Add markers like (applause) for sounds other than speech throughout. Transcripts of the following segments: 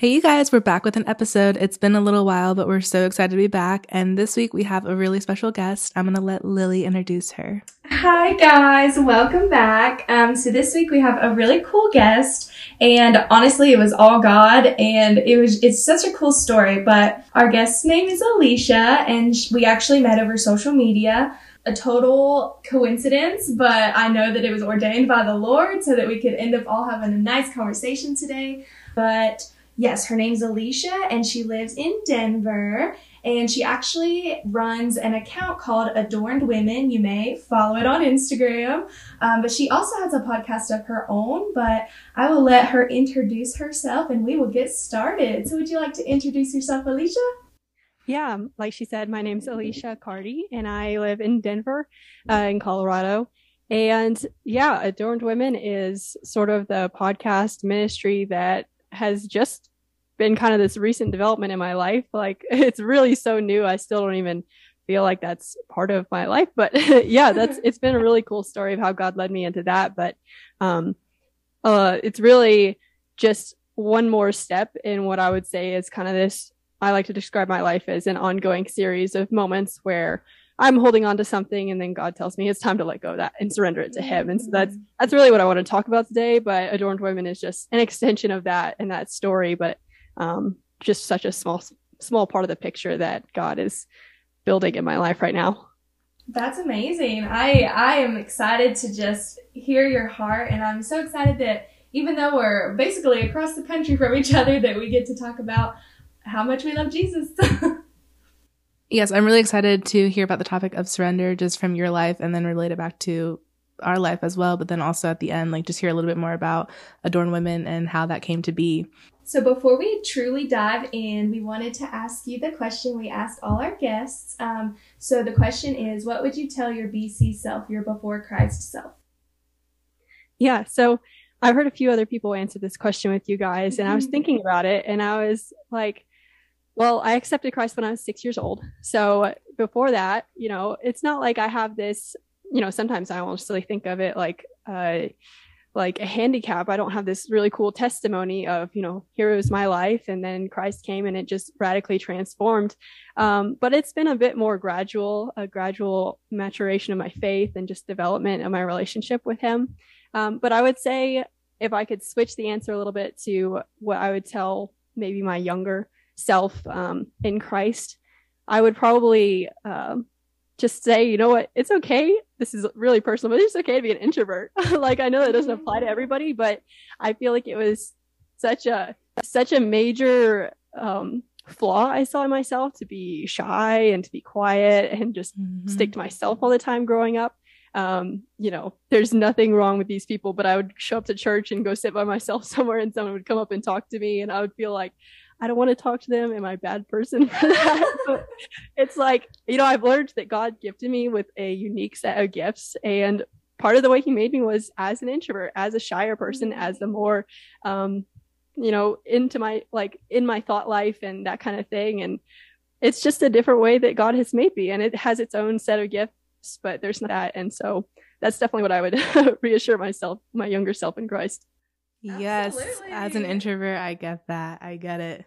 Hey, you guys, we're back with an episode. It's been a little while, but we're so excited to be back. And this week we have a really special guest. I'm going to let Lily introduce her. Hi, guys. Welcome back. Um, so this week we have a really cool guest. And honestly, it was all God. And it was, it's such a cool story. But our guest's name is Alicia, and we actually met over social media a total coincidence, but I know that it was ordained by the Lord so that we could end up all having a nice conversation today. But Yes, her name's Alicia and she lives in Denver. And she actually runs an account called Adorned Women. You may follow it on Instagram. Um, but she also has a podcast of her own. But I will let her introduce herself and we will get started. So, would you like to introduce yourself, Alicia? Yeah, like she said, my name's Alicia Cardy and I live in Denver uh, in Colorado. And yeah, Adorned Women is sort of the podcast ministry that has just been kind of this recent development in my life. Like (laughs) it's really so new. I still don't even feel like that's part of my life. But (laughs) yeah, that's (laughs) it's been a really cool story of how God led me into that. But um uh it's really just one more step in what I would say is kind of this I like to describe my life as an ongoing series of moments where I'm holding on to something and then God tells me it's time to let go of that and surrender it to him. And so that's that's really what I want to talk about today. But Adorned Women is just an extension of that and that story. But um, just such a small small part of the picture that God is building in my life right now. That's amazing. I I am excited to just hear your heart and I'm so excited that even though we're basically across the country from each other that we get to talk about how much we love Jesus. (laughs) yes, I'm really excited to hear about the topic of surrender just from your life and then relate it back to our life as well, but then also at the end like just hear a little bit more about Adorned Women and how that came to be. So, before we truly dive in, we wanted to ask you the question we asked all our guests. Um, so, the question is What would you tell your BC self, your before Christ self? Yeah. So, I've heard a few other people answer this question with you guys, and I was thinking about it, and I was like, well, I accepted Christ when I was six years old. So, before that, you know, it's not like I have this, you know, sometimes I really think of it like, uh, like a handicap. I don't have this really cool testimony of, you know, here was my life and then Christ came and it just radically transformed. Um, but it's been a bit more gradual, a gradual maturation of my faith and just development of my relationship with him. Um, but I would say if I could switch the answer a little bit to what I would tell maybe my younger self um, in Christ, I would probably um, just say, you know what, it's okay. This is really personal, but it's okay to be an introvert. (laughs) like I know that doesn't apply to everybody, but I feel like it was such a such a major um, flaw I saw in myself to be shy and to be quiet and just mm-hmm. stick to myself all the time growing up. Um, you know, there's nothing wrong with these people, but I would show up to church and go sit by myself (laughs) somewhere and someone would come up and talk to me and I would feel like I don't want to talk to them. Am I a bad person (laughs) for that? it's like, you know, I've learned that God gifted me with a unique set of gifts. And part of the way he made me was as an introvert, as a shyer person, as the more, um, you know, into my, like in my thought life and that kind of thing. And it's just a different way that God has made me and it has its own set of gifts, but there's not that. And so that's definitely what I would (laughs) reassure myself, my younger self in Christ. Yes, Absolutely. as an introvert, I get that. I get it.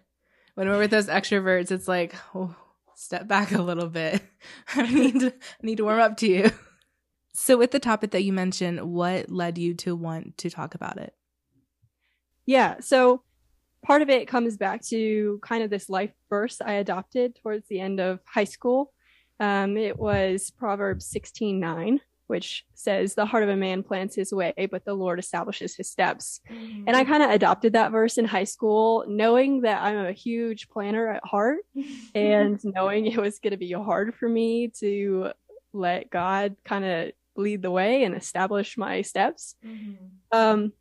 When we're with those extroverts, it's like, oh, step back a little bit. (laughs) I need to I need to warm up to you. So, with the topic that you mentioned, what led you to want to talk about it? Yeah, so part of it comes back to kind of this life verse I adopted towards the end of high school. Um, it was Proverbs sixteen nine which says the heart of a man plans his way, but the Lord establishes his steps. Mm-hmm. And I kind of adopted that verse in high school, knowing that I'm a huge planner at heart (laughs) and knowing it was going to be hard for me to let God kind of lead the way and establish my steps. Mm-hmm. Um,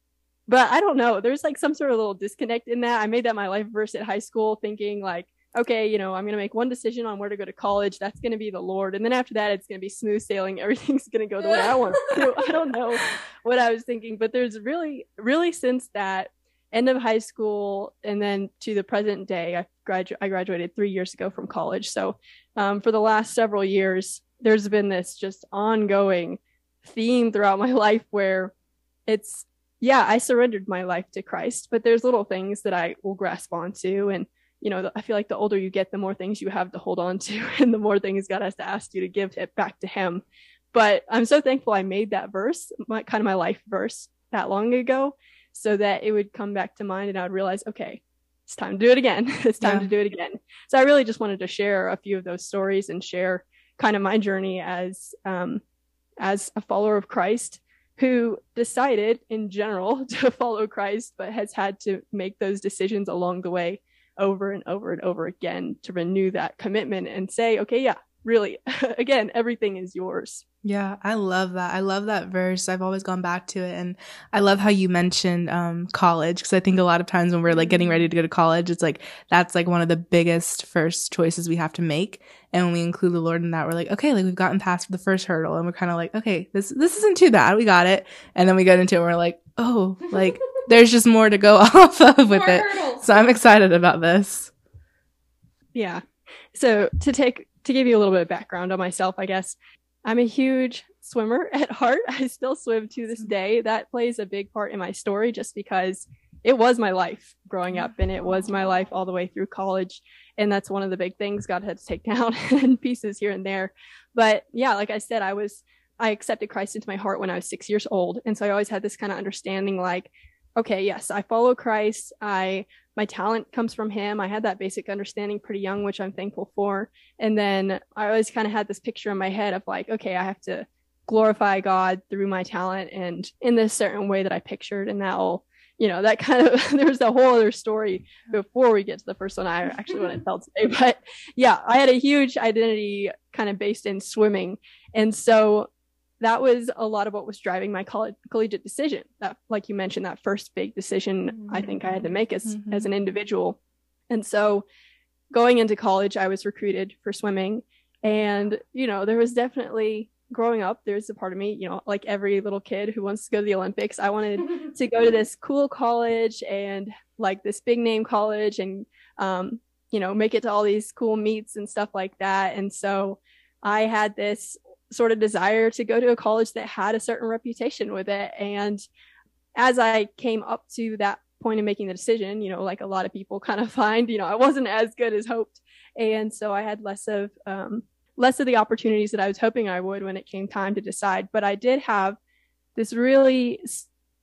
but I don't know. There's like some sort of little disconnect in that. I made that my life verse at high school, thinking like, okay, you know, I'm going to make one decision on where to go to college. That's going to be the Lord. And then after that, it's going to be smooth sailing. (laughs) Everything's going to go the way I want to. I don't know what I was thinking, but there's really, really since that end of high school and then to the present day, I, gradu- I graduated three years ago from college. So um, for the last several years, there's been this just ongoing theme throughout my (laughs) life where it's yeah, I surrendered my life to Christ, but there's little things that I will grasp onto. And, you know, I feel like the older you get, the more things you have to hold on to (laughs) and the more things God has to ask you to give it back to him. But I'm so thankful I made that verse, my kind of my life verse that long ago so that it would come back to mind and I would realize, okay, it's time to do it again. (laughs) it's time yeah. to do it again. So I really just wanted to share a few of those stories and share kind of my journey as um, as a follower of Christ who decided in general (laughs) to follow Christ, but has had to make those decisions along the way over and over and over again to renew that commitment and say, okay, yeah, really, (laughs) again, everything is yours. Yeah, I love that. I love that verse. I've always gone back to it. And I love how you mentioned um, college because I think a lot of times when we're like getting ready to go to college, it's like that's like one of the biggest first choices we have to make. And when we include the Lord in that, we're like, okay, like we've gotten past the first hurdle and we're kind of like, okay, this, this isn't too bad. We got it. And then we get into it and we're like, oh, like there's just more to go (laughs) off of with more it. Hurdles. So I'm excited about this. Yeah. So to take, to give you a little bit of background on myself, I guess I'm a huge swimmer (laughs) at heart. I still swim to this day. That plays a big part in my story just because it was my life growing up and it was my life all the way through college. And that's one of the big things God had to take (laughs) down in pieces here and there. But yeah, like I said, I was, I accepted Christ into my heart when I was six years old. And so I always had this kind of understanding like, okay, yes, I follow Christ. I my talent comes from him. I had that basic understanding pretty young, which I'm thankful for. And then I always kind of had this picture in my head of like, okay, I have to glorify God through my talent and in this certain way that I pictured. And that'll, you know, that (laughs) kind of, there's a whole other story before we get to the first one I actually want to tell today. (laughs) But yeah, I had a huge identity kind of based in swimming. And so that was a lot of what was driving my college, collegiate decision. That, like you mentioned, that first big decision mm-hmm. I think I had to make as mm-hmm. as an individual. And so, going into college, I was recruited for swimming, and you know, there was definitely growing up. There's a part of me, you know, like every little kid who wants to go to the Olympics. I wanted (laughs) to go to this cool college and like this big name college, and um, you know, make it to all these cool meets and stuff like that. And so. I had this sort of desire to go to a college that had a certain reputation with it. And as I came up to that point of making the decision, you know, like a lot of people kind of (laughs) find, you know, I wasn't as good as hoped. And so I had less of, um, less of the opportunities that I was hoping I would when it came time to decide. But I did have this really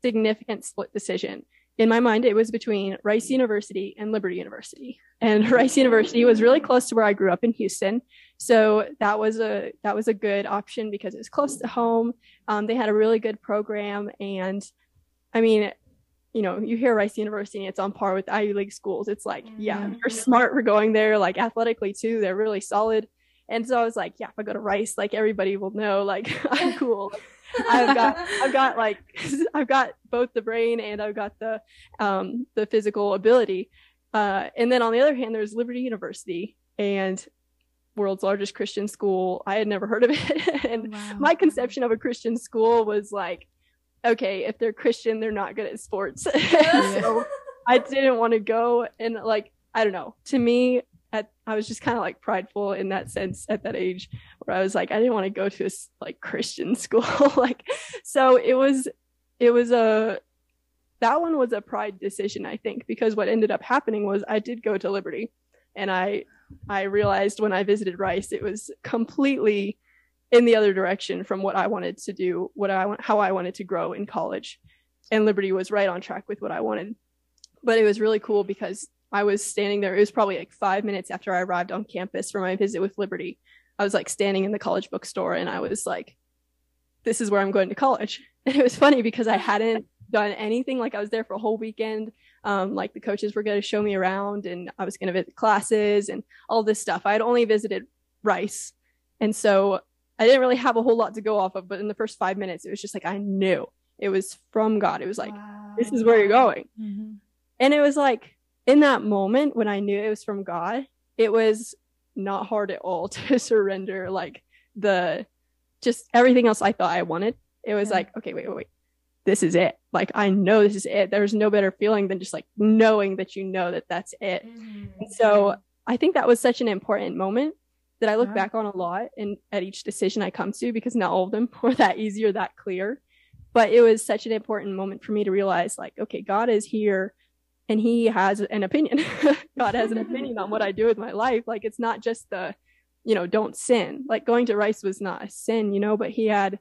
significant split decision in my mind, it was between Rice University and Liberty University. And (laughs) Rice University was really close to where I grew up in Houston. So that was a, that was a good option because it was close to home. Um, they had a really good program. And I mean, you know, you hear Rice University and it's on par with Ivy League schools. It's like, yeah, mm-hmm. you're smart for going there, like athletically too. They're really solid. And so I was like, yeah, if I go to Rice, like everybody will know, like (laughs) I'm cool. I've got (laughs) I've got like (laughs) I've got both the brain and I've got the um the physical ability. Uh, and then on the other hand, there's Liberty University and world's largest Christian school. I had never heard of it. (laughs) and wow. my conception of a Christian school was like, okay, if they're Christian, they're not good at sports. so I didn't want to go and like I don't know. To me, at I was just kind of like prideful in that sense at that age where I was like I didn't want to go to this like Christian (laughs) school. Like so it was it was a that one was a pride decision I think because what ended up happening was I did go to Liberty and I I realized when I visited Rice it was completely in the other direction from what I wanted to do what I how I wanted to grow in college. And Liberty was right on track with what I wanted. But it was really cool because I was standing there. It was probably like five minutes after I arrived on campus for my visit with Liberty. I was like standing in the college bookstore and I was like, this is where I'm going to college. (laughs) And it was funny because I hadn't done anything. Like I was there for a whole weekend. Um, like the coaches were going to show me around and I was going to visit classes and all this stuff. I had only visited Rice. And so I didn't really have a whole lot to go off of. But in the first five minutes, it was just like, I knew it was from God. It was like, wow. this is where you're going. Mm-hmm. And it was like, in that moment when I knew it was from God, it was not hard at all (laughs) to surrender like the just everything else I thought I wanted. It was yeah. like, okay, wait, wait, wait. This is it. Like, I know this is it. There's no better feeling than just like knowing that you know that that's it. Mm-hmm. so I think that was such an important moment that I look yeah. back on a lot and at each decision I come to because not all of them (laughs) were that easy or that clear. but it was such an important moment for me to realize like, okay, God is here and he has an opinion. (laughs) God has an opinion on what I do with my life. Like it's not just the, you know, don't sin. Like going to Rice was not a sin, you know, but he had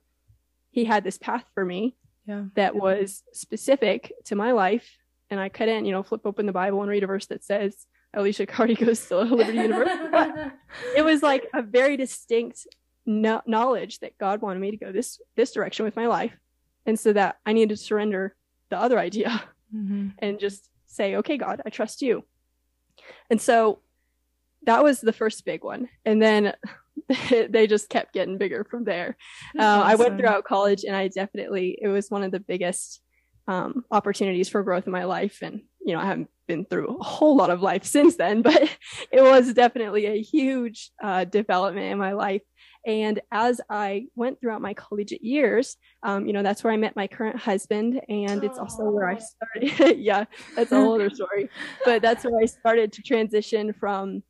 he had this path for me yeah. that was specific to my life. And I couldn't, you know, flip open the Bible and read a verse that says Alicia Cardy (laughs) goes to Liberty University. But it was like a very distinct no- knowledge that God wanted me to go this this direction with my life, and so that I needed to surrender the other idea mm-hmm. and just say, "Okay, God, I trust you." And so that was the first big one, and then (laughs) they just kept getting bigger from there. Uh, awesome. I went throughout college, and I definitely it was one of the biggest um, opportunities for growth in my life, and you know I haven't been through a whole lot of life (laughs) since then, but (laughs) it was definitely a huge uh, development in my life. And as I went throughout my collegiate years, um, you know, that's where I met my current husband. And it's also where I started. (laughs) yeah, that's a whole other story. (laughs) But that's where I started to transition from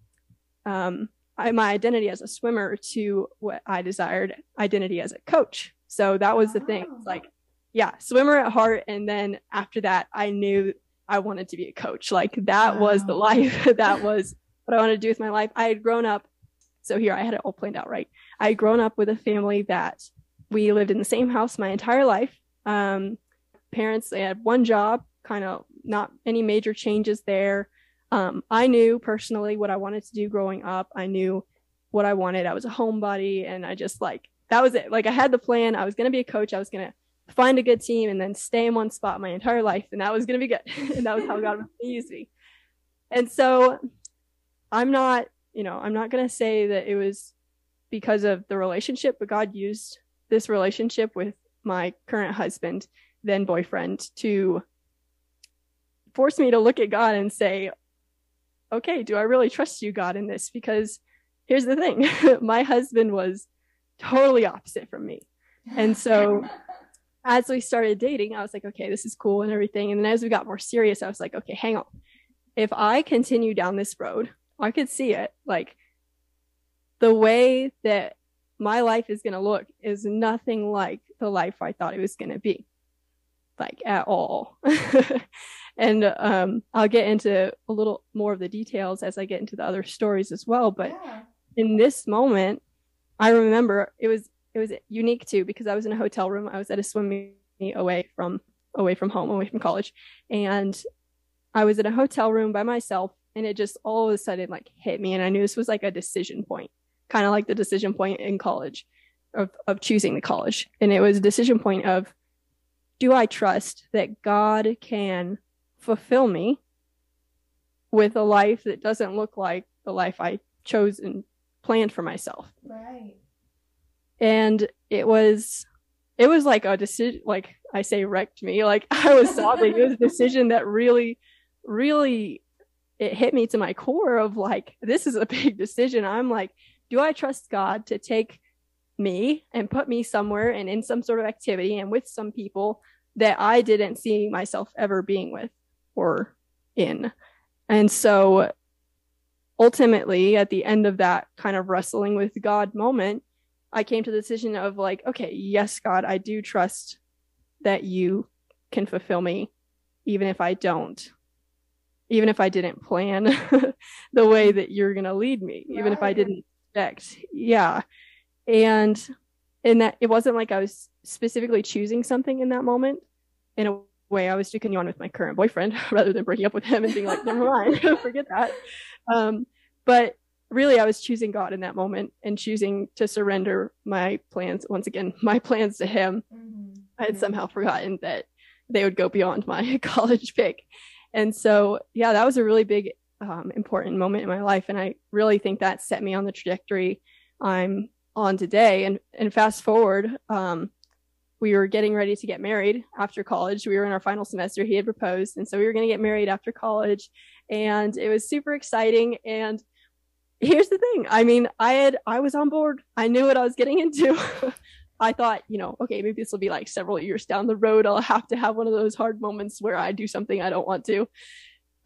um, I, my identity as a swimmer to what I desired identity as a coach. So that was the thing. It's like, yeah, swimmer at heart. And then after that, I knew I wanted to be a coach. Like that wow. was the life. (laughs) that was what I wanted to do with my life. I had grown up. So here I had it all planned out right. I had grown up with a family that we lived in the same house my entire life. Um, parents, they had one job, kind of not any major changes there. Um, I knew personally what I wanted to do growing up. I knew what I wanted. I was a homebody and I just like, that was it. Like I had the plan. I was going to be a coach. I was going to find a good team and then stay in one spot my entire life and that was going to be good (laughs) and that was how god (laughs) going me and so i'm not you know i'm not going to say that it was because of the relationship but god used this relationship with my current husband then boyfriend to force me to look at god and say okay do i really trust you god in this because here's the thing (laughs) my husband was totally opposite from me and so (laughs) as we started dating, I was like, okay, this is cool and everything. And then as we got more serious, I was like, okay, hang on. If I continue down this road, I could see it. Like the way that my life is going to look is nothing like the life I thought it was going to be, like at all. (laughs) and um, I'll get into a little more of the details as I get into the other stories as well. But yeah. in this moment, I remember it was it was unique too because I was in a hotel room. I was at a swim meet away from away from home, away from college, and I was in a hotel room by myself. And it just all of a sudden like hit me, and I knew this was like a decision point, kind of like the decision point in college of of choosing the college. And it was a decision point of, do I trust that God can fulfill me with a life that doesn't look like the life I chose and planned for myself? Right and it was it was like a decision like i say wrecked me like i was sobbing it was a decision that really really it hit me to my core of like this is a (laughs) big decision. I'm like do i trust god to take me and put me somewhere and in some sort of activity and with some people that i didn't see myself ever being with or in? And so ultimately at the end of that kind of wrestling with god moment I came to the decision of like, okay, yes, God, I do trust that you can fulfill me, even if I don't, even if I didn't plan (laughs) the way that you're going to lead me, right. even if I didn't expect. Yeah. And in that, it wasn't like I was specifically choosing something in that moment. In a way, I was continuing on with my current boyfriend (laughs) rather than breaking up with him and being like, never mind, (laughs) forget that. Um, but really I was choosing God in that moment and choosing to surrender my plans once again, my plans to him. Mm-hmm. I had somehow forgotten that they would go beyond my college pick. And so, yeah, that was a really big, um, important moment in my life. And I really think that set me on the trajectory I'm on today. And, and fast forward, um, we were getting ready to get married after college. We were in our final semester. He had proposed. And so we were going to get married after college. And it was super exciting. And here's the thing. I mean, I had I was on board. I knew what I was getting into. (laughs) I thought, you know, okay, maybe this will be like several years down the road. I'll have to have one of those hard moments where I do something I don't want to.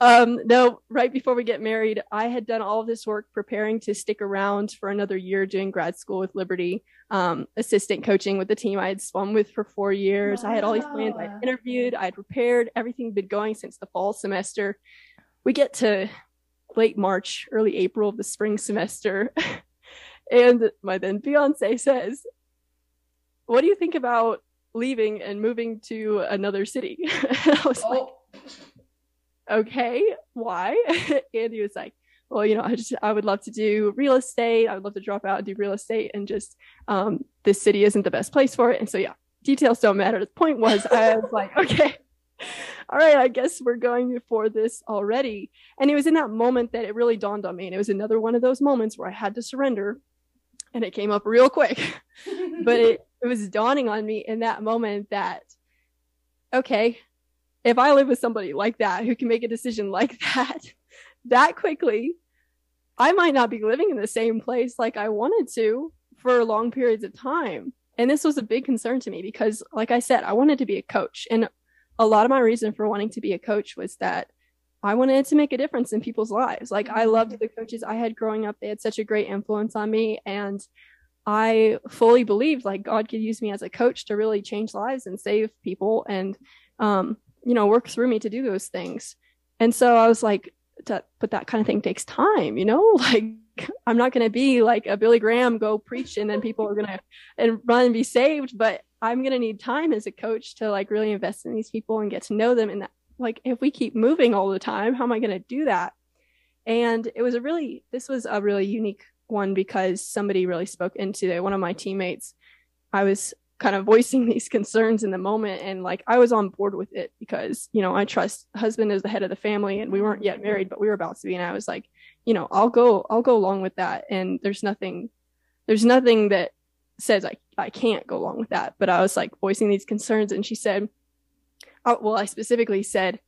Um, no, right before we get married, I had done all of this work preparing to stick around for another year doing grad school with Liberty. um, assistant coaching with the team I had swum with for four years. Wow. I had all these plans. I interviewed, I had prepared, everything had been going since the fall semester. We get to late March, early April of the spring semester. (laughs) and my then fiance says, What do you think about leaving and moving to another city? (laughs) I was oh. like, Okay, why? (laughs) and he was like, well, you know, I just I would love to do real estate. I would love to drop out and do real estate, and just um, this city isn't the best place for it. And so yeah, details don't matter. The point was, I was (laughs) like, okay, all right, I guess we're going for this already. And it was in that moment that it really dawned on me, and it was another one of those moments where I had to surrender, and it came up real quick. but it it was dawning on me in that moment that okay, if I live with somebody like that who can make a decision like (laughs) that that quickly, I might not be living in the same place like I wanted to for long periods of time. And this was a big concern to me because, like I said, I wanted to be a coach. And a lot of my reason for wanting to be a coach was that I wanted to make a difference in people's lives. Like, I loved the coaches I had growing up, they had such a great influence on me. And I fully believed like God could use me as a coach to really change lives and save people and, um, you know, work through me to do those things. And so I was like, but that kind of thing takes time, you know, (laughs) like I'm not going to be like a Billy Graham, go preach and then people are going to and run and be saved. But I'm going to need time as a coach to like really invest in these people and get to know them. And that, like, if we keep moving all the time, how am I going to do that? And it was a really, this was a really unique one because somebody really spoke into it. One of my teammates, I was kind of voicing (laughs) these concerns in the moment and like I was on board with it because you know I trust husband is the head of the family and we weren't yet married but we were about to be. And I was like you know I'll go I'll go along with that. And there's nothing there's nothing that says I I can't go along with that. But I was like voicing these concerns and she said oh, well I specifically said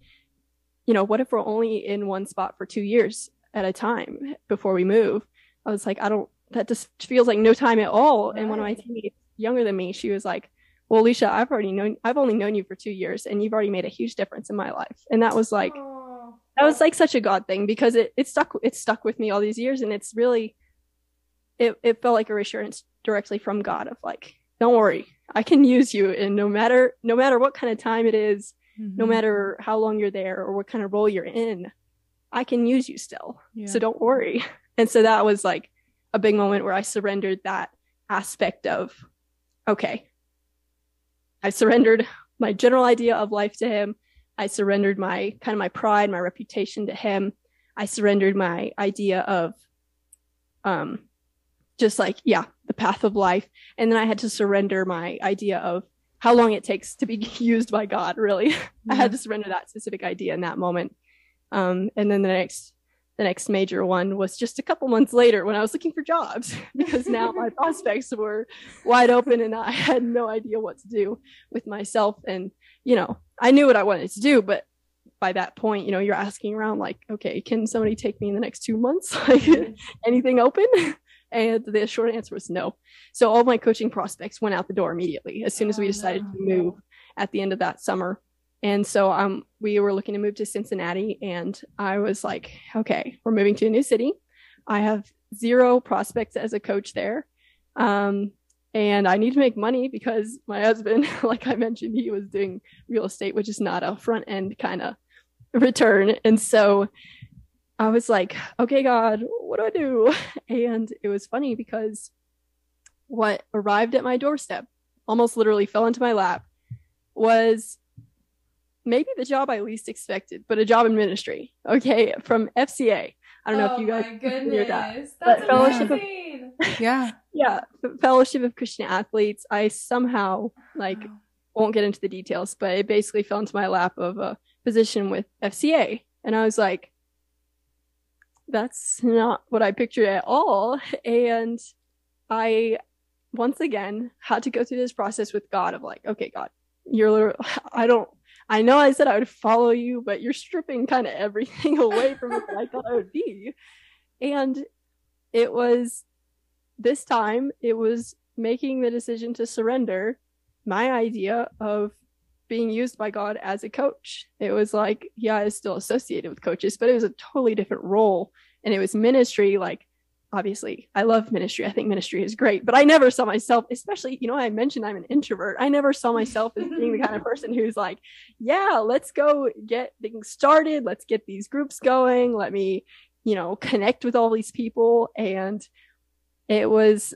you know what if we're only in one spot for 2 years at a time before we move I was like I don't that just feels like no time at all right. and one of my teammates younger than me, she was like, well, Alicia, I've already known, I've only known you for two years and you've already made a huge difference in my life. And that was like, Aww. that was like such a God thing because it, it stuck, it stuck with me all these years. And it's really, it, it felt like a reassurance directly from God of like, don't worry, I can use you. And no matter, no matter what kind of time it is, mm-hmm. no matter how long you're there or what kind of role you're in, I can use you still. Yeah. So don't worry. And so that was like a big moment where I surrendered that aspect of okay, I surrendered my general idea of life to him. I surrendered my kind of my pride, my reputation to him. I surrendered my idea of, um, just like, yeah, the path of life. And then I had to surrender my idea of how long it takes to be (laughs) used by God, really. Yeah. (laughs) I had to surrender that specific idea in that moment. Um, and then the next the next major one was just a couple months later when I was looking for jobs (laughs) because now my (laughs) prospects were wide open and I had no idea what to do with myself. And, you know, I knew what I wanted to do, but by that point, you know, you're asking around like, okay, can somebody take me in the next two months? (laughs) Like anything open? And the short answer was no. So all my coaching prospects went out the door immediately as soon as we oh, decided to move at the end of that summer. And so um, we were looking to move to Cincinnati, and I was like, okay, we're moving to a new city. I have zero prospects as a coach there. Um, and I need to make money because my husband, (laughs) like I mentioned, he was doing real estate, which is not a front end kind of return. And so I was like, okay, God, what do I do? (laughs) And it was funny because what arrived at my doorstep, almost literally fell into my lap, was maybe the job I least expected, but a job in ministry. Okay, from FCA. I don't know oh if you guys hear that. That's but fellowship of, yeah. Yeah. Fellowship of Christian Athletes. I somehow like wow. won't get into the details, but it basically fell into my lap of a position with FCA. And I was like, that's not what I pictured at all. (laughs) And I once again had to go through this process with God of like, okay, God, you're (sighs) I don't I know I said I would follow you, but you're stripping kind of everything (laughs) away from what I thought I would be. And it was this time, it was making the decision to surrender my idea of being used by God as a coach. It was like, yeah, I was still associated with coaches, but it was a totally different role. And it was ministry. Like, obviously I love ministry. I think ministry is great, but I never saw myself, especially, you know, I mentioned I'm an introvert. I never saw myself as being the kind of person who's like, yeah, let's go get things started. Let's get these groups going. Let me, you know, connect with all these people. And it was,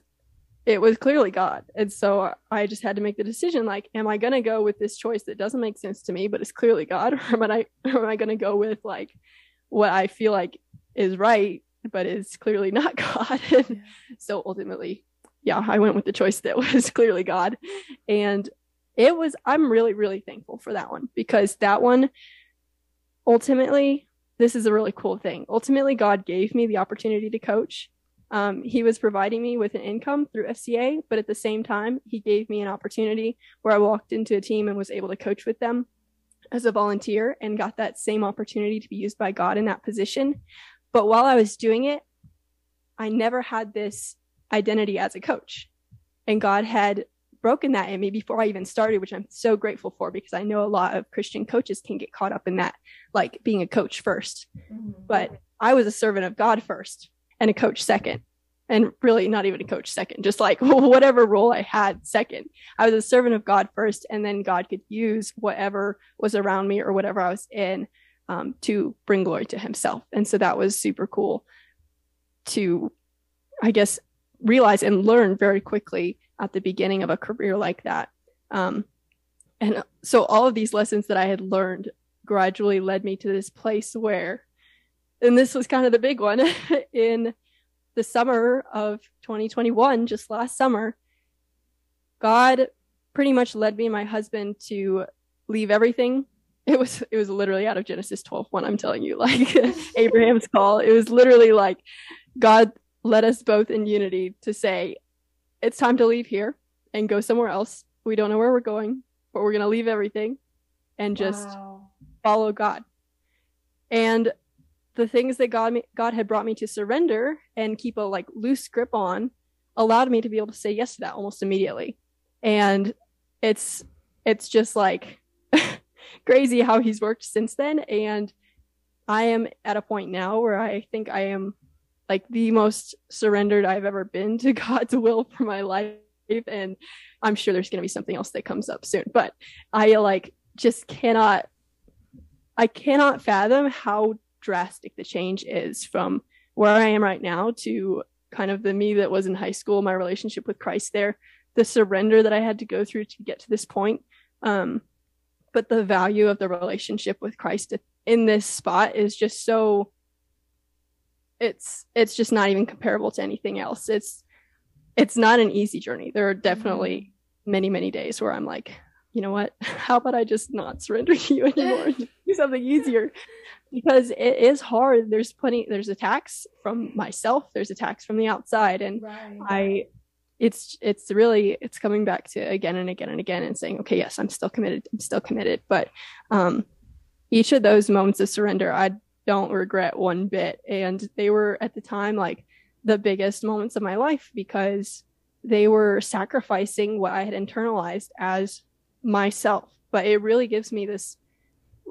it was clearly God. And so I just had to make the decision like, am I going to go with this choice that doesn't make sense to me, but it's clearly God? (laughs) Or am I, am I going to go with like what I feel like is right but is clearly not (laughs) God. Yeah. so ultimately, yeah, I went with the choice that (laughs) was clearly God. And it was, I'm really, really thankful for that one because that one ultimately, this is a really cool thing. Ultimately, God gave me the opportunity to coach. Um, he was providing me with an income through FCA, but at the same time, he gave me an opportunity where I walked into a team and was able to coach with them as a volunteer and got that same opportunity to be used by God in that position. But while I was doing it, I never had this identity as a coach. And God had broken that in me before I even started, which I'm so grateful for because I know a lot of Christian coaches can get caught up in that, like being a coach 1st mm-hmm. But I was a servant of God first and a coach second. And really not even a coach second, just like (laughs) whatever role I had second. I was a servant of God first, and then God could use whatever was around me or whatever I was in um, to bring glory to himself. And so that was super cool to, I guess, realize and learn very quickly at the beginning of a career like that. Um, and so all of these lessons that I had learned gradually led me to this place where, and this was kind of the big one (laughs) in the summer of 2021, just last summer, God pretty much led me and my husband to leave everything (laughs) it was it was literally out of Genesis 12 one I'm telling you (laughs) like Abraham's call. It was literally like God led us both in unity to say it's time to leave here and go somewhere else. We don't know where we're going but we're going to leave everything and just wow. follow God. And the things that God God had brought me to surrender and keep a like loose grip on allowed me to be able to say yes to that almost immediately. And it's it's just like (laughs) crazy how he's worked since then. And I am at a point now where I think I am like the most surrendered I've ever been to (laughs) God's will for my life. And I'm sure there's going to be something else that comes up soon, but I like just cannot, I cannot fathom how drastic the change is from where I am right now to kind of the me that was in high school, my relationship with Christ there, the surrender that I had to go through to get to this point. Um, but the value of the relationship with Christ in this spot is just so it's it's just not even comparable to anything else. It's it's not an easy journey. There are definitely mm-hmm. many many days where I'm like, you know what? (laughs) How about I just not surrender to you anymore? (laughs) do something easier because it is hard. There's plenty. There's attacks from myself. There's attacks from the outside, and right. I it's it's really it's coming back to again and again and again and saying okay yes i'm still committed i'm still committed. But um each of those moments of surrender i don't regret one bit. And they were at the time like the biggest moments of my life because they were sacrificing what i had internalized as myself. But it really gives me this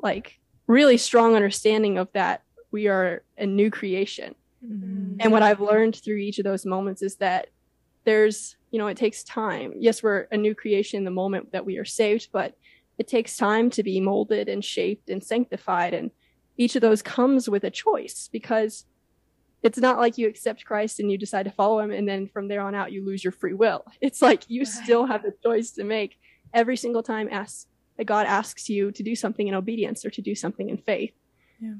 like really strong understanding of that we are a new creation. Mm-hmm. and what i've learned through each of those moments is that there's you know it takes time yes we're a new creation in the moment that we are saved but it takes time to be molded and shaped and sanctified and each of those comes with a choice because it's not like you accept Christ and you decide to follow him and then from there on out you lose your free will. (laughs) It's like you right. still have the choice to make every single time ask that God asks you to do something in obedience or to do something in faith. Yeah.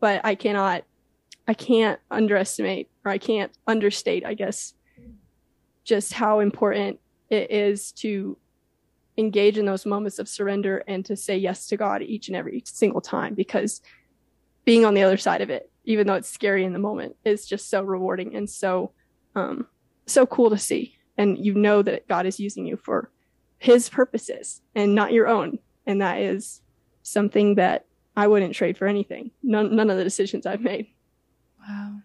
But I cannot I can't underestimate or I can't understate, I guess, just how important it is to engage in those moments of surrender and to say yes to God each and every single time because being on the other side of it, even though it's scary in the moment, is just so rewarding and so um, so cool to see. And you know that God is using you for his purposes and not your own. And that is something that I wouldn't trade for anything. None none of the decisions I've made. Wow.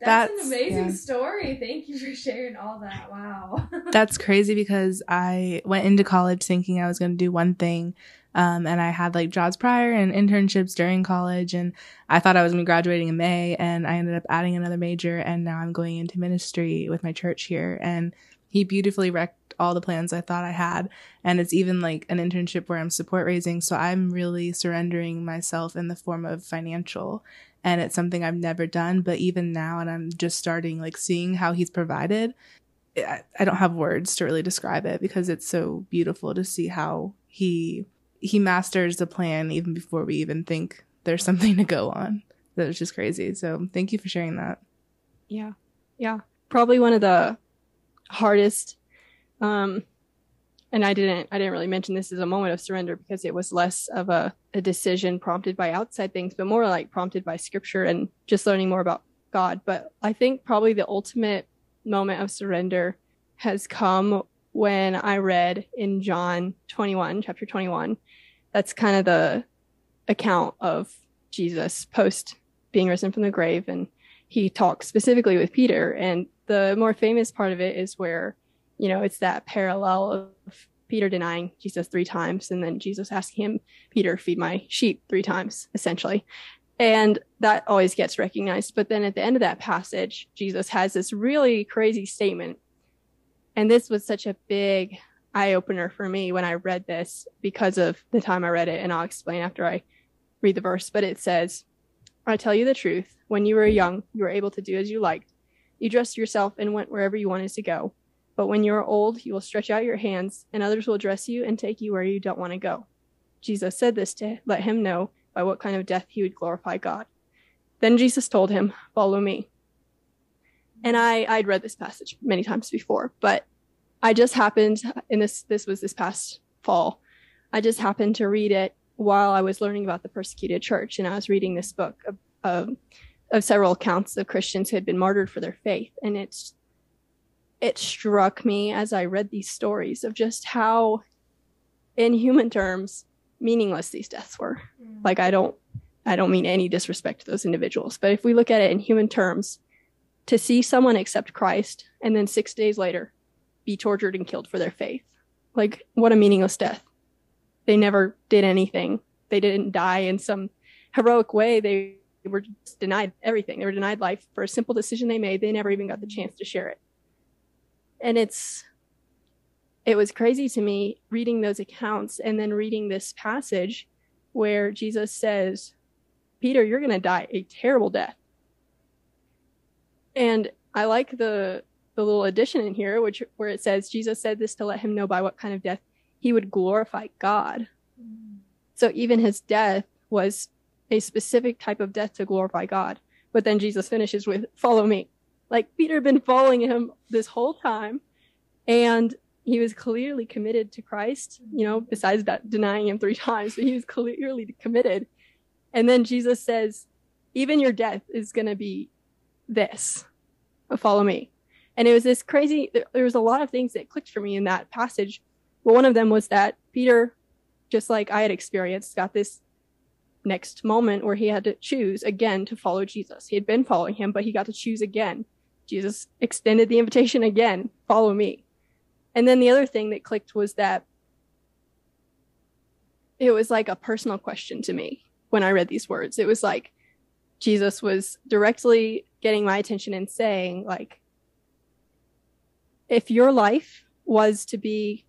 That's, that's, an amazing yeah. story. Thank you for sharing all that. Wow. (laughs) that's crazy because I went into college thinking I was going to do one thing. Um, and I had like jobs prior and internships during college. And I thought I was going to be graduating in May and I ended up adding another major. And now I'm going into ministry with my church here. And he beautifully wrecked all the plans I thought I had. And it's even like an internship where I'm support raising. So I'm really surrendering myself in the form of financial. And it's something I've never done. But even now, and I'm just starting like seeing how he's provided. I, I don't have words to really describe it because it's so beautiful to see how he he masters the plan even before we even think there's (laughs) something to go on. That was just crazy. So thank you for sharing that. Yeah. Yeah. Probably one of the hardest um and I didn't I didn't really mention this as a moment of surrender because it was less of a, a decision prompted by outside things, but more like prompted by scripture and just learning more about God. But I think probably the ultimate moment of surrender has come when I read in John 21, chapter 21. That's kind of the account of Jesus post being risen from the grave. And he talks specifically with Peter. And the more famous part of it is where, you know, it's that parallel of Peter denying Jesus three times and then Jesus asking him, Peter, feed my sheep three times, essentially. And that always gets recognized. But then at the end of that passage, Jesus has this really crazy statement and this was such a big eye opener for me when I read this because of the time I read it. And I'll explain after I read the verse. But it says, I tell you the truth. When you were young, you were able to do as you liked. You dressed yourself and went wherever you wanted to go. But when you are old, you will stretch out your hands, and others will dress you and take you where you don't want to go. Jesus said this to let him know by what kind of death he would glorify God. Then Jesus told him, Follow me and I I'd read this passage many times before, but I just happened in this this was this past fall. I just happened to read it while I was learning about the persecuted church, and I was reading this book of, of, of several accounts of Christians who had been martyred for their faith, and it's it struck me as I read these stories of just how, in human terms, meaningless these deaths were. Mm. Like I don't I don't mean any disrespect to those individuals, but if we look at it in human terms, to see someone accept Christ and then six days later be tortured and killed for their faith. Like, what a meaningless death. They never did anything. They didn't die in some heroic way. They were denied everything. They were denied life for a simple decision they made. They never even got the chance to share it. And it's, it was crazy to me reading those accounts and then reading this passage where Jesus says, Peter, you're going to die a terrible death. And I like the the little addition in here, which where it says Jesus said this to let him know by what kind of death he would glorify God. Mm. So even his death was a specific type of death to glorify God. But then Jesus finishes with, follow me. Like Peter had been following him this whole time and he was clearly committed to Christ, you know, besides that denying him three (laughs) times, but he was clearly committed. And then Jesus says, even your death is going to be this follow me. And it was this crazy there was a lot of things that clicked for me in that passage but one of them was that peter just like i had experienced got this next moment where he had to choose again to follow jesus. He had been following him but he got to choose again jesus extended the invitation again follow me and then the other thing that clicked was that it was like a personal question to me when i read these words it was like Jesus was directly getting my attention and saying, like, if your life was to be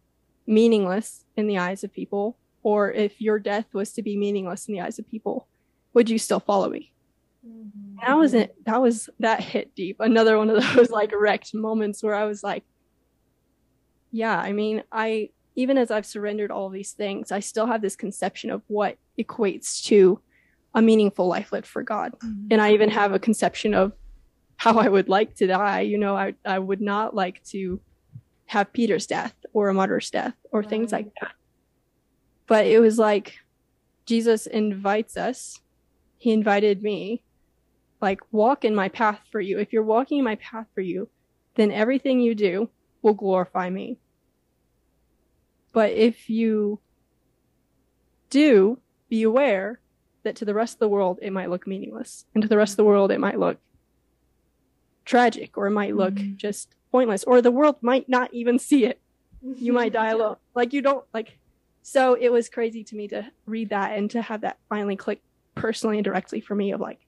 meaningless in the eyes of people, or if your death was to be meaningless in the eyes of people, would you still follow me? Mm-hmm. That was it. That was that hit deep. Another one of (laughs) those like wrecked moments where I was like, yeah, I mean, I even as I've surrendered all these things, I still have this conception of what equates to a meaningful life lived for God. Mm-hmm. And I even have a conception of how I would like to die. You know, I, I would not like to have Peter's death or a martyr's death or right. things like that. But it was like Jesus invites us. He invited me, like, walk in my path for you. If you're walking in my path for you, then everything you do will glorify me. But if you do, be aware that to the rest of the world it might look meaningless and to the rest of the world it might look tragic or it might look mm-hmm. just pointless or the world might not even see it you might die alone (laughs) like you don't like so it was crazy to me to read that and to have that finally click personally and directly for me of like,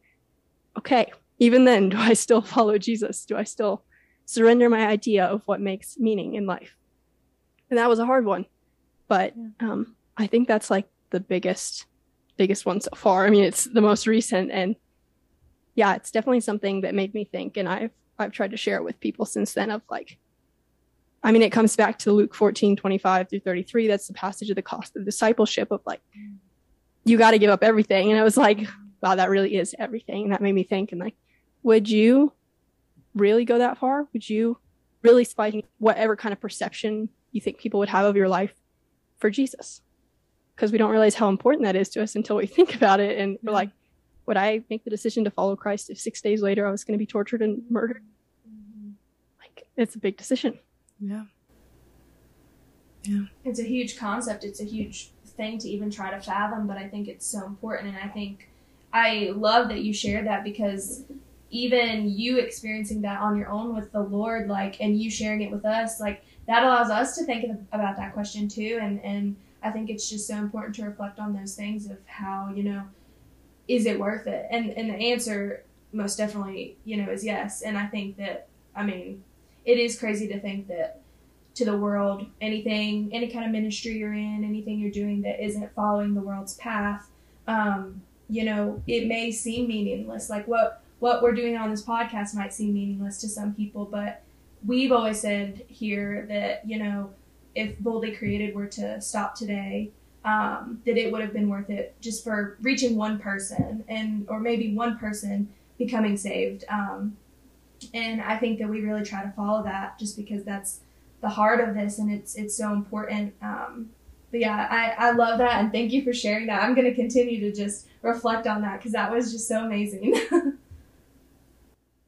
okay, even then, do I still (laughs) follow Jesus? Do I still surrender my idea of what makes meaning in life? And that was a hard one, but um, I think that's like the biggest, biggest one so far. I mean, it's the most recent, and yeah, it's definitely something that made me think. And I've I've tried to share it with people since then. Of like, I mean, it comes back to Luke 14, 25 through 33. That's the passage of the cost of discipleship of like, you got to give up everything. And I was like, wow, that really is everything. And that made me think, and like, would you really go that far? Would you really fight whatever kind of perception you think people would have of your life for Jesus? Because we don't realize how important that is to us until we (laughs) think about it. And we're like, would I make the decision to follow Christ if six days later I was going to be tortured and murdered? Mm-hmm. Like, it's a big decision. Yeah. Yeah. It's a huge concept. It's a huge thing to even try to fathom, but I think it's so important. And I think I love that you shared that because even you experiencing that on your own with the Lord, like, and you sharing it with us, like, that allows us to think about that question too. And, and I think it's just so important to reflect on those things of how, you know, is it worth it? And, and the answer most definitely, you know, is yes. And I think that, I mean, it is crazy to think that to the world, anything, any kind of ministry you're in, anything you're doing that isn't following the world's path, um, you know, it may seem meaningless. Like what what we're doing on this podcast might seem meaningless to some people, but we've always said here that you know, if Boldly Created were to stop today, um, that it would have been worth it just for reaching one person and or maybe one person becoming saved. Um, and I think that we really try to follow that just because that's the heart of this and it's it's so important. Um, but yeah, I, I love that and thank you for sharing that. I'm going to continue to just reflect on that because that was just so amazing. (laughs)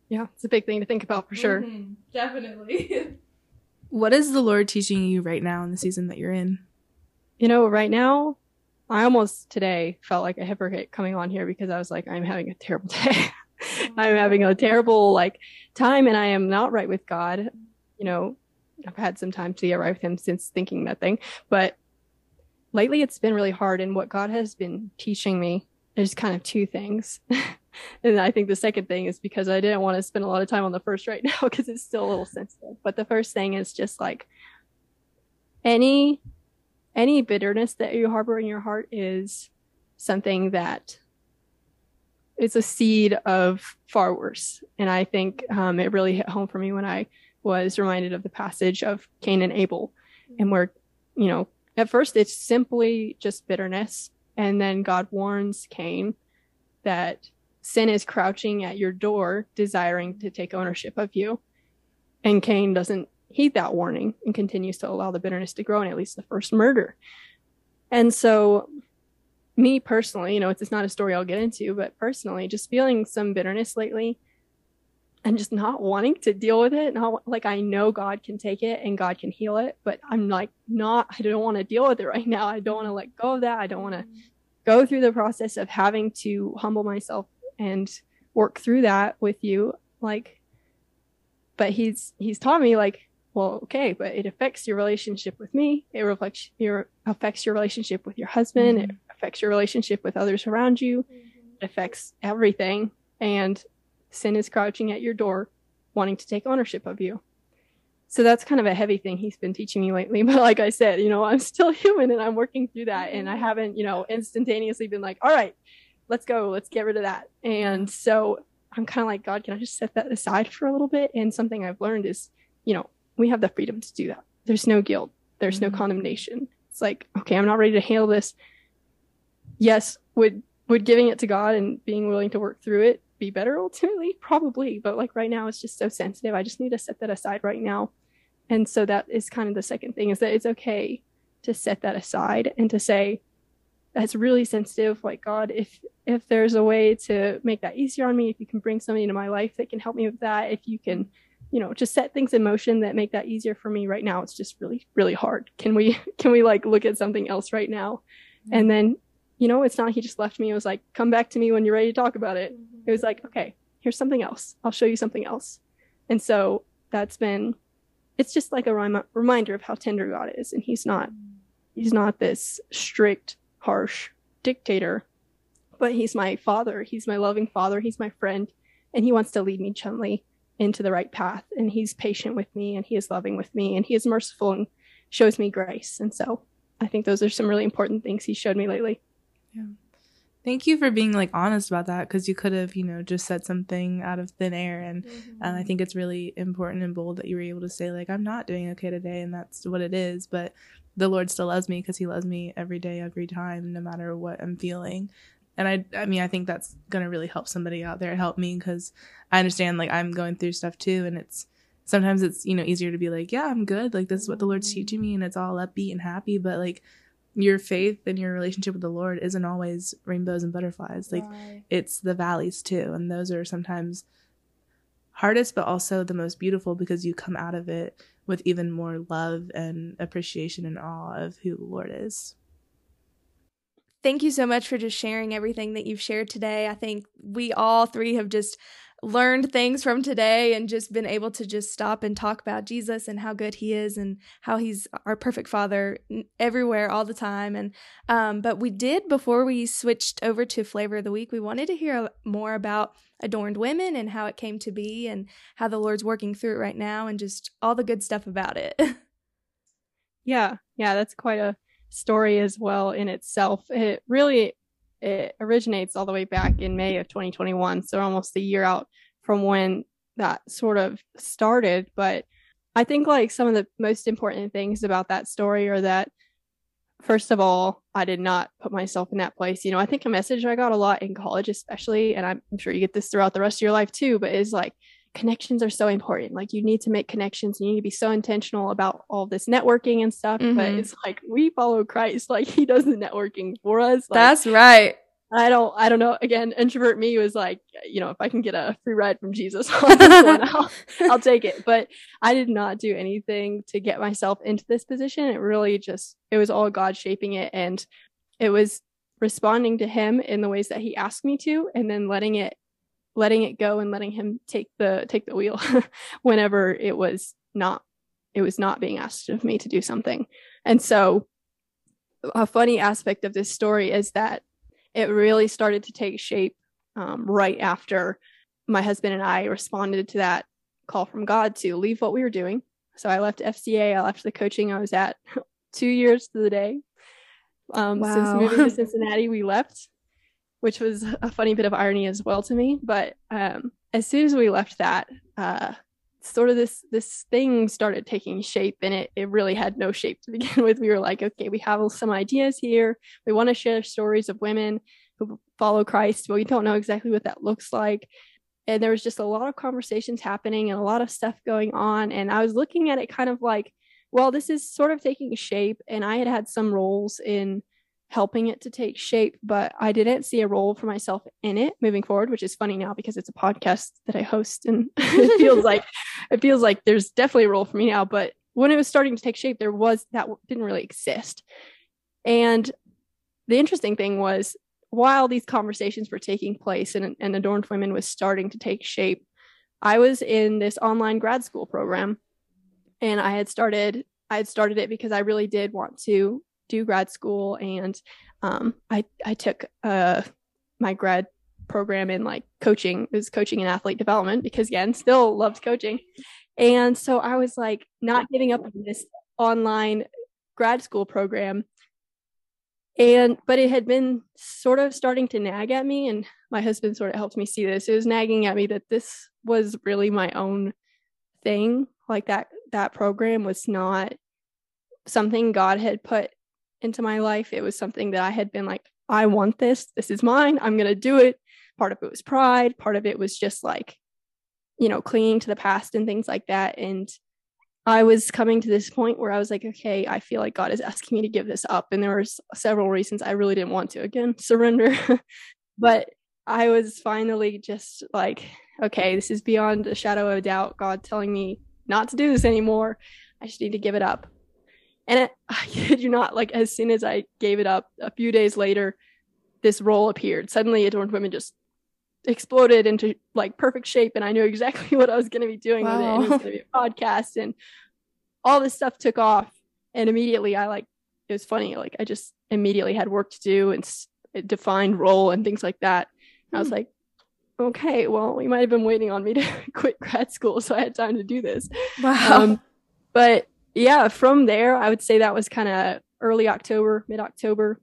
yeah, it's a big thing to think about for sure. Mm-hmm, definitely. (laughs) what is the Lord teaching you right now in the season that you're in? You know, right now, I almost today felt like a hypocrite coming on here because I was like, I'm having a terrible (laughs) day. I'm having a terrible like time and I am not right with God. You know, I've had some time to get right with him since thinking that thing, but lately it's been really hard and what God has been teaching me there's kind of two things. (laughs) and I think the second thing is because I didn't want to spend a lot of time on the first right (laughs) now because it's still a little sensitive. But the first thing is just like any any bitterness that you harbor in your heart is something that is a seed of far worse. And I think um, it really hit home for me when I was reminded of the passage of Cain and Abel, and where, you know, at first it's simply just bitterness. And then God warns Cain that sin is crouching at your door, desiring to take ownership of you. And Cain doesn't heed that warning and continues to allow the bitterness to grow and it leads to the first murder. And so, me personally, you know, it's, it's not a story I'll get into, but personally, just feeling some bitterness lately and just not wanting to deal with it. Not like I know God can take it and God can heal it, but I'm like, not, I don't want to deal with it right now. I don't want to let go of that. I don't want to go through the process of having to humble myself and work through that with you. Like, but he's, he's taught me like, well, okay, but it affects your relationship with me. It reflects your affects your relationship with your husband. Mm-hmm. It affects your relationship with others around you. Mm-hmm. It affects everything. And sin is crouching at your door, wanting to take ownership of you. So that's kind of a heavy thing he's been teaching me lately. (laughs) But like I said, you know, I'm still (laughs) human and I'm working through that. And I haven't, you know, instantaneously been like, all right, let's go, let's get rid of that. And so I'm kind of like, God, can I just set that aside for a little bit? And something I've learned is, you know, we have the freedom to do that. There's no guilt. There's mm-hmm. no condemnation. It's like, okay, I'm not ready to handle this. Yes, would would giving it to God and being willing to work through it be better ultimately? (laughs) Probably, but like right now it's just so sensitive. I just need to set that aside right now. And so that is kind of the second thing is that it's okay to set that aside and to say that's really sensitive like God if if there's a way to make that easier on me, if you can bring somebody into my life that can help me with that, if you can you know just set things in motion that make that easier for me right now it's just really really hard can we (laughs) can we like look at something else right now mm-hmm. and then you know it's not he just left me it was like come back to me when you're ready to talk about it mm-hmm. it was like okay here's something else i'll show you something else and so that's been it's just like a rem- reminder of how tender god is and he's not he's not this strict, harsh dictator, but he's my father. He's my loving father. He's my friend, and he wants to lead me gently into the right path. And he's patient with me, and he is loving with me, and he is merciful and shows me grace. And so I think those are some really important things he showed me lately. Yeah. Thank you for being like honest about that because you could have, you know, just said something out of thin air. And mm-hmm. I think it's really important and bold that you were able to say, like, I'm not doing okay today and that's what it is. But the Lord still loves me because he loves me every day, every time, no matter what I'm feeling. And I, I mean, I think that's going to really help somebody out there, help me because I understand like I'm going through stuff too. And it's sometimes it's, you know, easier to be like, yeah, I'm good. Like, this is what the Lord's mm-hmm. teaching me and it's all upbeat and happy. But like, your faith and your relationship with the Lord isn't always rainbows and butterflies. Like right. it's the valleys too. And those are sometimes hardest, but also the most beautiful because you come out of it with even more love and appreciation and awe of who the Lord is. Thank you so much for just sharing everything that you've shared today. I think we all three have just learned things from today and just been able to just stop and talk about Jesus and how good he is and how he's our perfect father everywhere all the time and um, but we did before we switched over to flavor of the week we wanted to hear more about adorned women and how it came to be and how the Lord's working through it right now and just all the good stuff about it. (laughs) yeah. Yeah, that's quite a story as well in itself. It really it originates all the way back in May of 2021, so almost a year out from when that sort of started. But I think like some of the most important things about that story are that first of all, I did not put myself in that place. You know, I think a message I got a lot in college, especially, and I'm, sure you get this throughout the rest of your life too, but is like connections are so important. Like you need to make connections. You need to be so intentional about all this networking and stuff. Mm-hmm. But it's like we follow Christ. Like he does the networking for us. Like, That's right. I don't I don't know. Again, introvert me was like, you know, if I can get a free ride from Jesus (laughs) on this one, (laughs) I'll, I'll take it. But I did not do anything to get myself into this position. It really just it was all God shaping it and it was responding to him in the ways that he asked me to and then letting it letting it go and letting him take the take the wheel (laughs) whenever it was not it was not being asked of me to do something. And so a funny aspect of this story is that it really started to take shape um, right after my husband and I responded to that call from God to leave what we were doing. So I left FCA, I left the coaching I was at (laughs) two years to the day. Um, wow. Since moving to (laughs) Cincinnati, we left which was a funny bit of irony as well to me. But um, as soon as we left that, uh, sort of this this thing started taking shape, and it it really had no shape to begin (laughs) with. We were like, okay, we have some ideas here. We want to share stories of women who follow Christ, but we don't know exactly what that looks like. And there was just a lot of conversations happening and a lot of stuff going on. And I was looking at it kind of like, well, this is sort of taking shape. And I had had some roles in helping it to take shape, but I didn't see a role for myself in it moving forward, which is funny now because it's a podcast that I host and (laughs) it feels like it feels like there's definitely a role for me now, but when it was starting to take shape there was that didn't really exist. And the interesting thing was while these conversations were taking place and, and adorned women was starting to take shape, I was in this online grad school program and I had started I had started it because I really did want to do grad school and um, I I took uh, my grad program in like coaching it was coaching and athlete development because again still loved coaching. And so I was like not giving up on this online grad school program. And but it had been sort of starting to nag at me and my husband sort of helped me see this. It was nagging at me that this was really my own thing like that that program was not something god had put into my life. It was something that I had been like, I want this. This is mine. I'm going to do it. Part of it was pride. Part of it was just like, you know, clinging to the past and things like that. And I was coming to this point where I was like, okay, I feel like God is asking me to give this up. And there were several reasons I really didn't want to again (laughs) surrender. but I was finally just like, okay, this is beyond a shadow of a doubt. God telling me not to do this anymore. I just need to give it up. And it, (laughs) I kid you not, like as soon as I gave it up, a few days later, this role appeared. Suddenly, Adorned Women just exploded into like perfect shape, and I knew exactly (laughs) what I was going to be doing wow. with it. And it was going to be a podcast, and all this stuff took off. And immediately, I like it was funny. Like I just immediately had work to do and s- defined role and things like that. I was Hmm. like, okay, well, you might have been waiting on me to (laughs) quit grad school, so I had time to do this. Wow. Um, but yeah, from there, I would say that was kind of early October, mid October,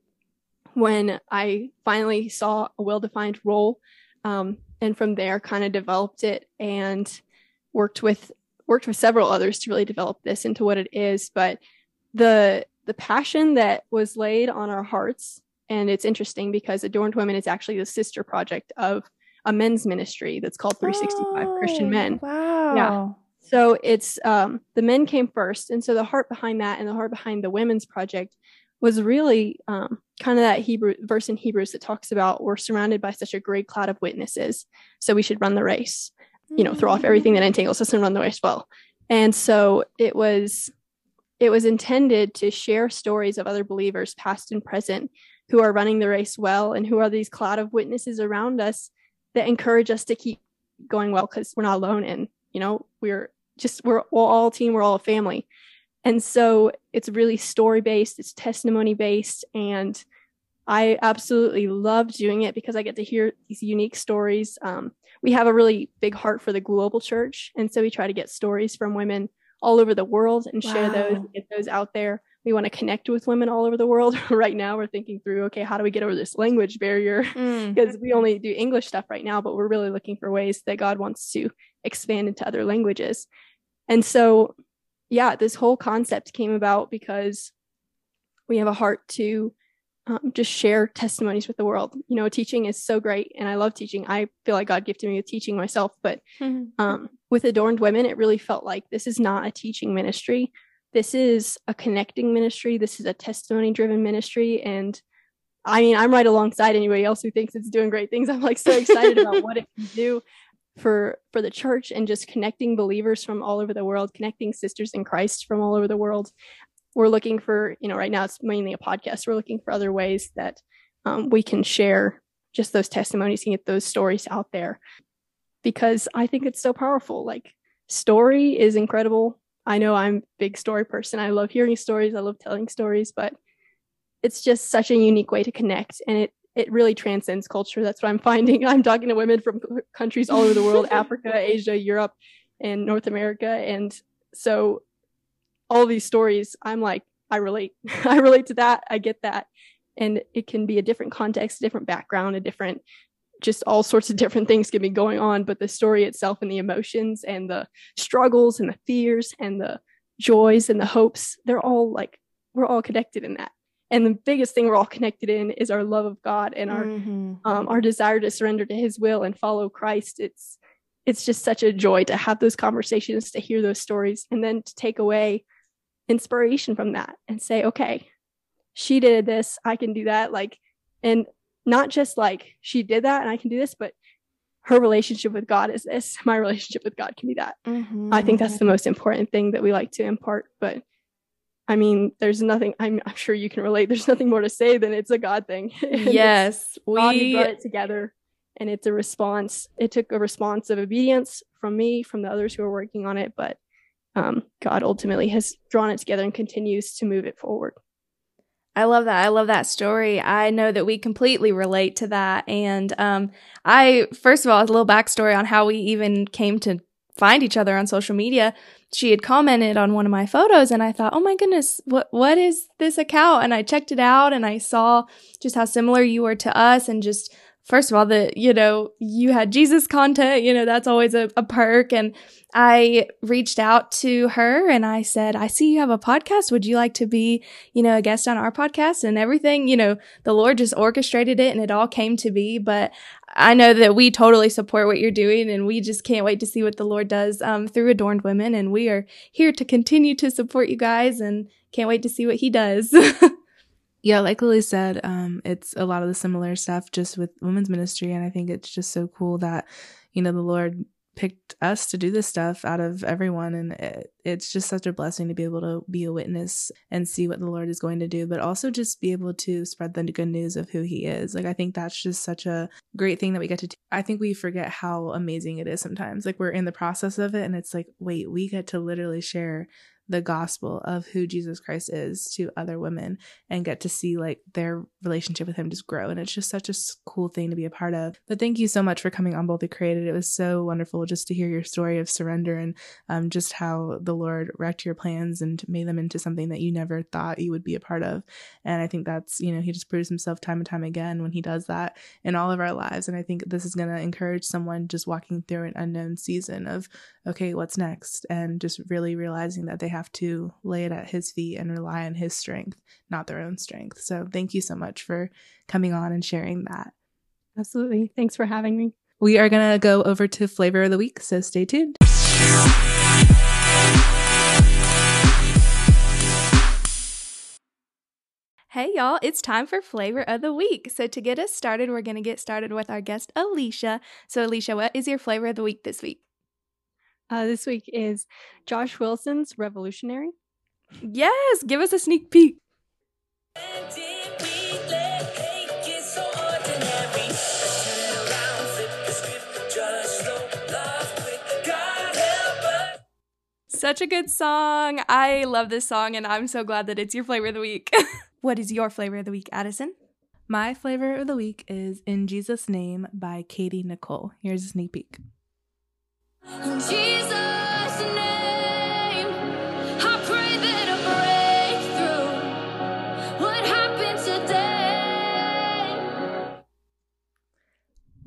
when I finally saw a well defined role. Um, and from there, kind of developed it and worked with worked with several others to really develop this into what it is. But the the passion that was laid on our hearts, and it's interesting because Adorned Women is actually the sister project of a men's ministry that's called 365 Christian Men. Wow. Yeah. So it's um, the men came first, and so the heart behind that and the heart behind the women's project was really um, kind of that Hebrew verse in Hebrews that talks about we're surrounded by such a great cloud of witnesses, so we should run the race. You know, throw off everything that entangles us and run the race well. And so it was it was intended to share stories of other believers, past and present, who are running the race well, and who are these cloud of witnesses around us that encourage us to keep going well because we're not alone and you know we're just we're all team we're all a family and so it's really story based it's testimony based and i absolutely love doing it because i get to hear these unique stories um, we have a really big heart for the global church and so we try to get stories from women all over the world and share those Wow. get those out there we want to connect with women all over the world (laughs) right now we're thinking through okay how do we get over this language barrier (laughs) Mm. because we only do English stuff right now, but we're really looking for ways that God wants to expand into other languages. And so, yeah, this whole concept came about because we have a heart to um, just share testimonies with the world. You know, teaching is so great, and I love teaching. I feel like God gifted me with teaching myself, but um, with Adorned Women, it really felt like this is not a teaching ministry. This is a connecting ministry. This is a testimony driven ministry. And I mean, I'm right alongside anybody else who thinks it's doing great things. I'm like so excited about (laughs) what it can do for for the church and just connecting believers from all over the world, connecting sisters in Christ from all over the world. We're looking for, you know, right now it's mainly a podcast. We're looking for other ways that um, we can share just those testimonies and get those stories out there because I think it's so powerful. Like story is incredible. I know I'm a big story person. I love hearing stories. I love telling stories, but it's just such a unique way to connect and it it really transcends culture. That's what I'm finding. (laughs) I'm talking to women from countries all over the world, (laughs) Africa, Asia, Europe, and North America. And so all these stories, I'm like, I relate. (laughs) I relate to that. I get that. And it can be a different context, a different background, a different just all sorts of different things can be going on, but the story itself and the emotions and the struggles and the fears and the joys and the hopes, they're all like, we're all connected in that. And the biggest thing we're all connected in is our love of God and our Mhm. um, our desire to surrender to His will and follow Christ. It's it's just such a joy to have those conversations, to hear those stories, and then to take away inspiration from that and say, okay, she did this, I can do that. Like, and not just like she did that and I can do this, but her relationship with God is this. (laughs) My relationship with God can be that. Mhm. I think that's the most important thing that we like to impart. But I mean, there's nothing, I'm, I'm sure you can relate. There's nothing more to say than it's a God thing. (laughs) Yes, God we brought it together. And it's a response. It took a response of obedience from me, from the others who are working on it. But um, God ultimately has drawn it together and continues to move it forward. I love that. I love that story. I know that we completely relate to that. And um, I, first of all, a little backstory on how we even came to find each other on social media. She had commented on one of my photos, and I thought, "Oh my goodness, what what is this account?" And I checked it out, and I saw just how similar you were to us, and just first of all, that you know you had Jesus content. You know that's always a, a perk, and I reached out to her and I said, I see you have a podcast. Would you like to be, you know, a guest on our podcast and everything? You know, the Lord just orchestrated it and it all came to be. But I know that we totally support what you're doing and we just can't wait to see what the Lord does um, through Adorned Women. And we are here to continue to support you guys and can't wait to see what He does. (laughs) Yeah, like Lily said, um, it's a lot of the similar stuff just with women's ministry. And I think it's just so cool that, you know, the Lord picked us to do this stuff out of everyone. And it, it's just such a blessing to be able to be a witness and see what the Lord is going to do, but also just be able to spread the good news of who He is. Like, I think that's just such a great thing that we get to. I think we forget how amazing it is sometimes. Like, we're in the process of it, and it's like, wait, we get to literally share the gospel of who Jesus Christ is to other women and get to see like their relationship with him just grow. And it's just such a cool thing to be a part of. But thank you so much for coming on Boldly Created. It was so wonderful just to hear your story of surrender and um, just how the Lord wrecked your plans and made them into something that you never thought you would be a part of. And I think that's, you know, he just proves himself time and time again when he does that in all of our lives. And I think this is going to encourage someone just walking through an unknown season of, okay, what's next? And just really realizing that they have to lay it at his feet and rely on his strength, not their own strength. So thank you so much for coming on and sharing that. Absolutely. Thanks for having me. We are going to go over to flavor of the week, so stay tuned. Hey y'all, it's time for flavor of the week. So to get us started, we're going to get started with our guest Alicia. So Alicia, what is your flavor of the week this week? Uh, this week is Josh Wilson's Revolutionary. Yes, give us a sneak peek. Such a good song. I love this song, and I'm so glad that it's your flavor of the week. (laughs) what is your flavor of the week, Addison? My flavor of the week is In Jesus' Name by Katy Nicole. Here's a sneak peek.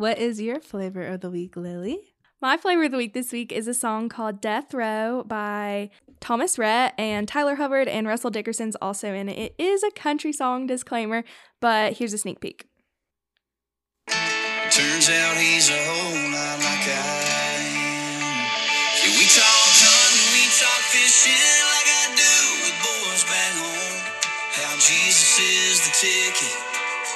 What is your flavor of the week, Lily? My flavor of the week this week is a song called Death Row by Thomas Rhett and Tyler Hubbard and Russell Dickerson's also in it. It is a country song disclaimer, but here's a sneak peek. Turns out he's a whole lot like I Jesus is the ticket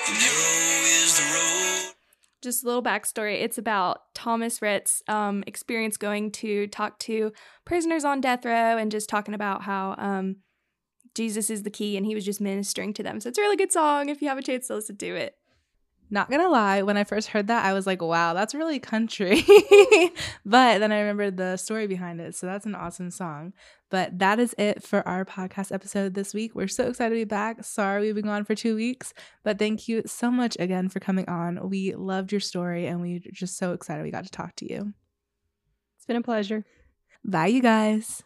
and narrow is the road just a little backstory. It's about Thomas Rhett's um, experience going to talk to prisoners on death row and just talking about how um, Jesus is the key and he was just ministering to them. So it's a really good song if you have a chance to listen to it. Not gonna lie, when I first heard that, I was like, wow, that's really country. (laughs) but then I remembered the story behind it. So that's an awesome song. But that is it for our podcast episode this week. We're so excited to be back. Sorry we've been gone for two weeks, but thank you so much again for coming on. We loved your story and we are just so excited we got to talk to you. It's been a pleasure. Bye, you guys.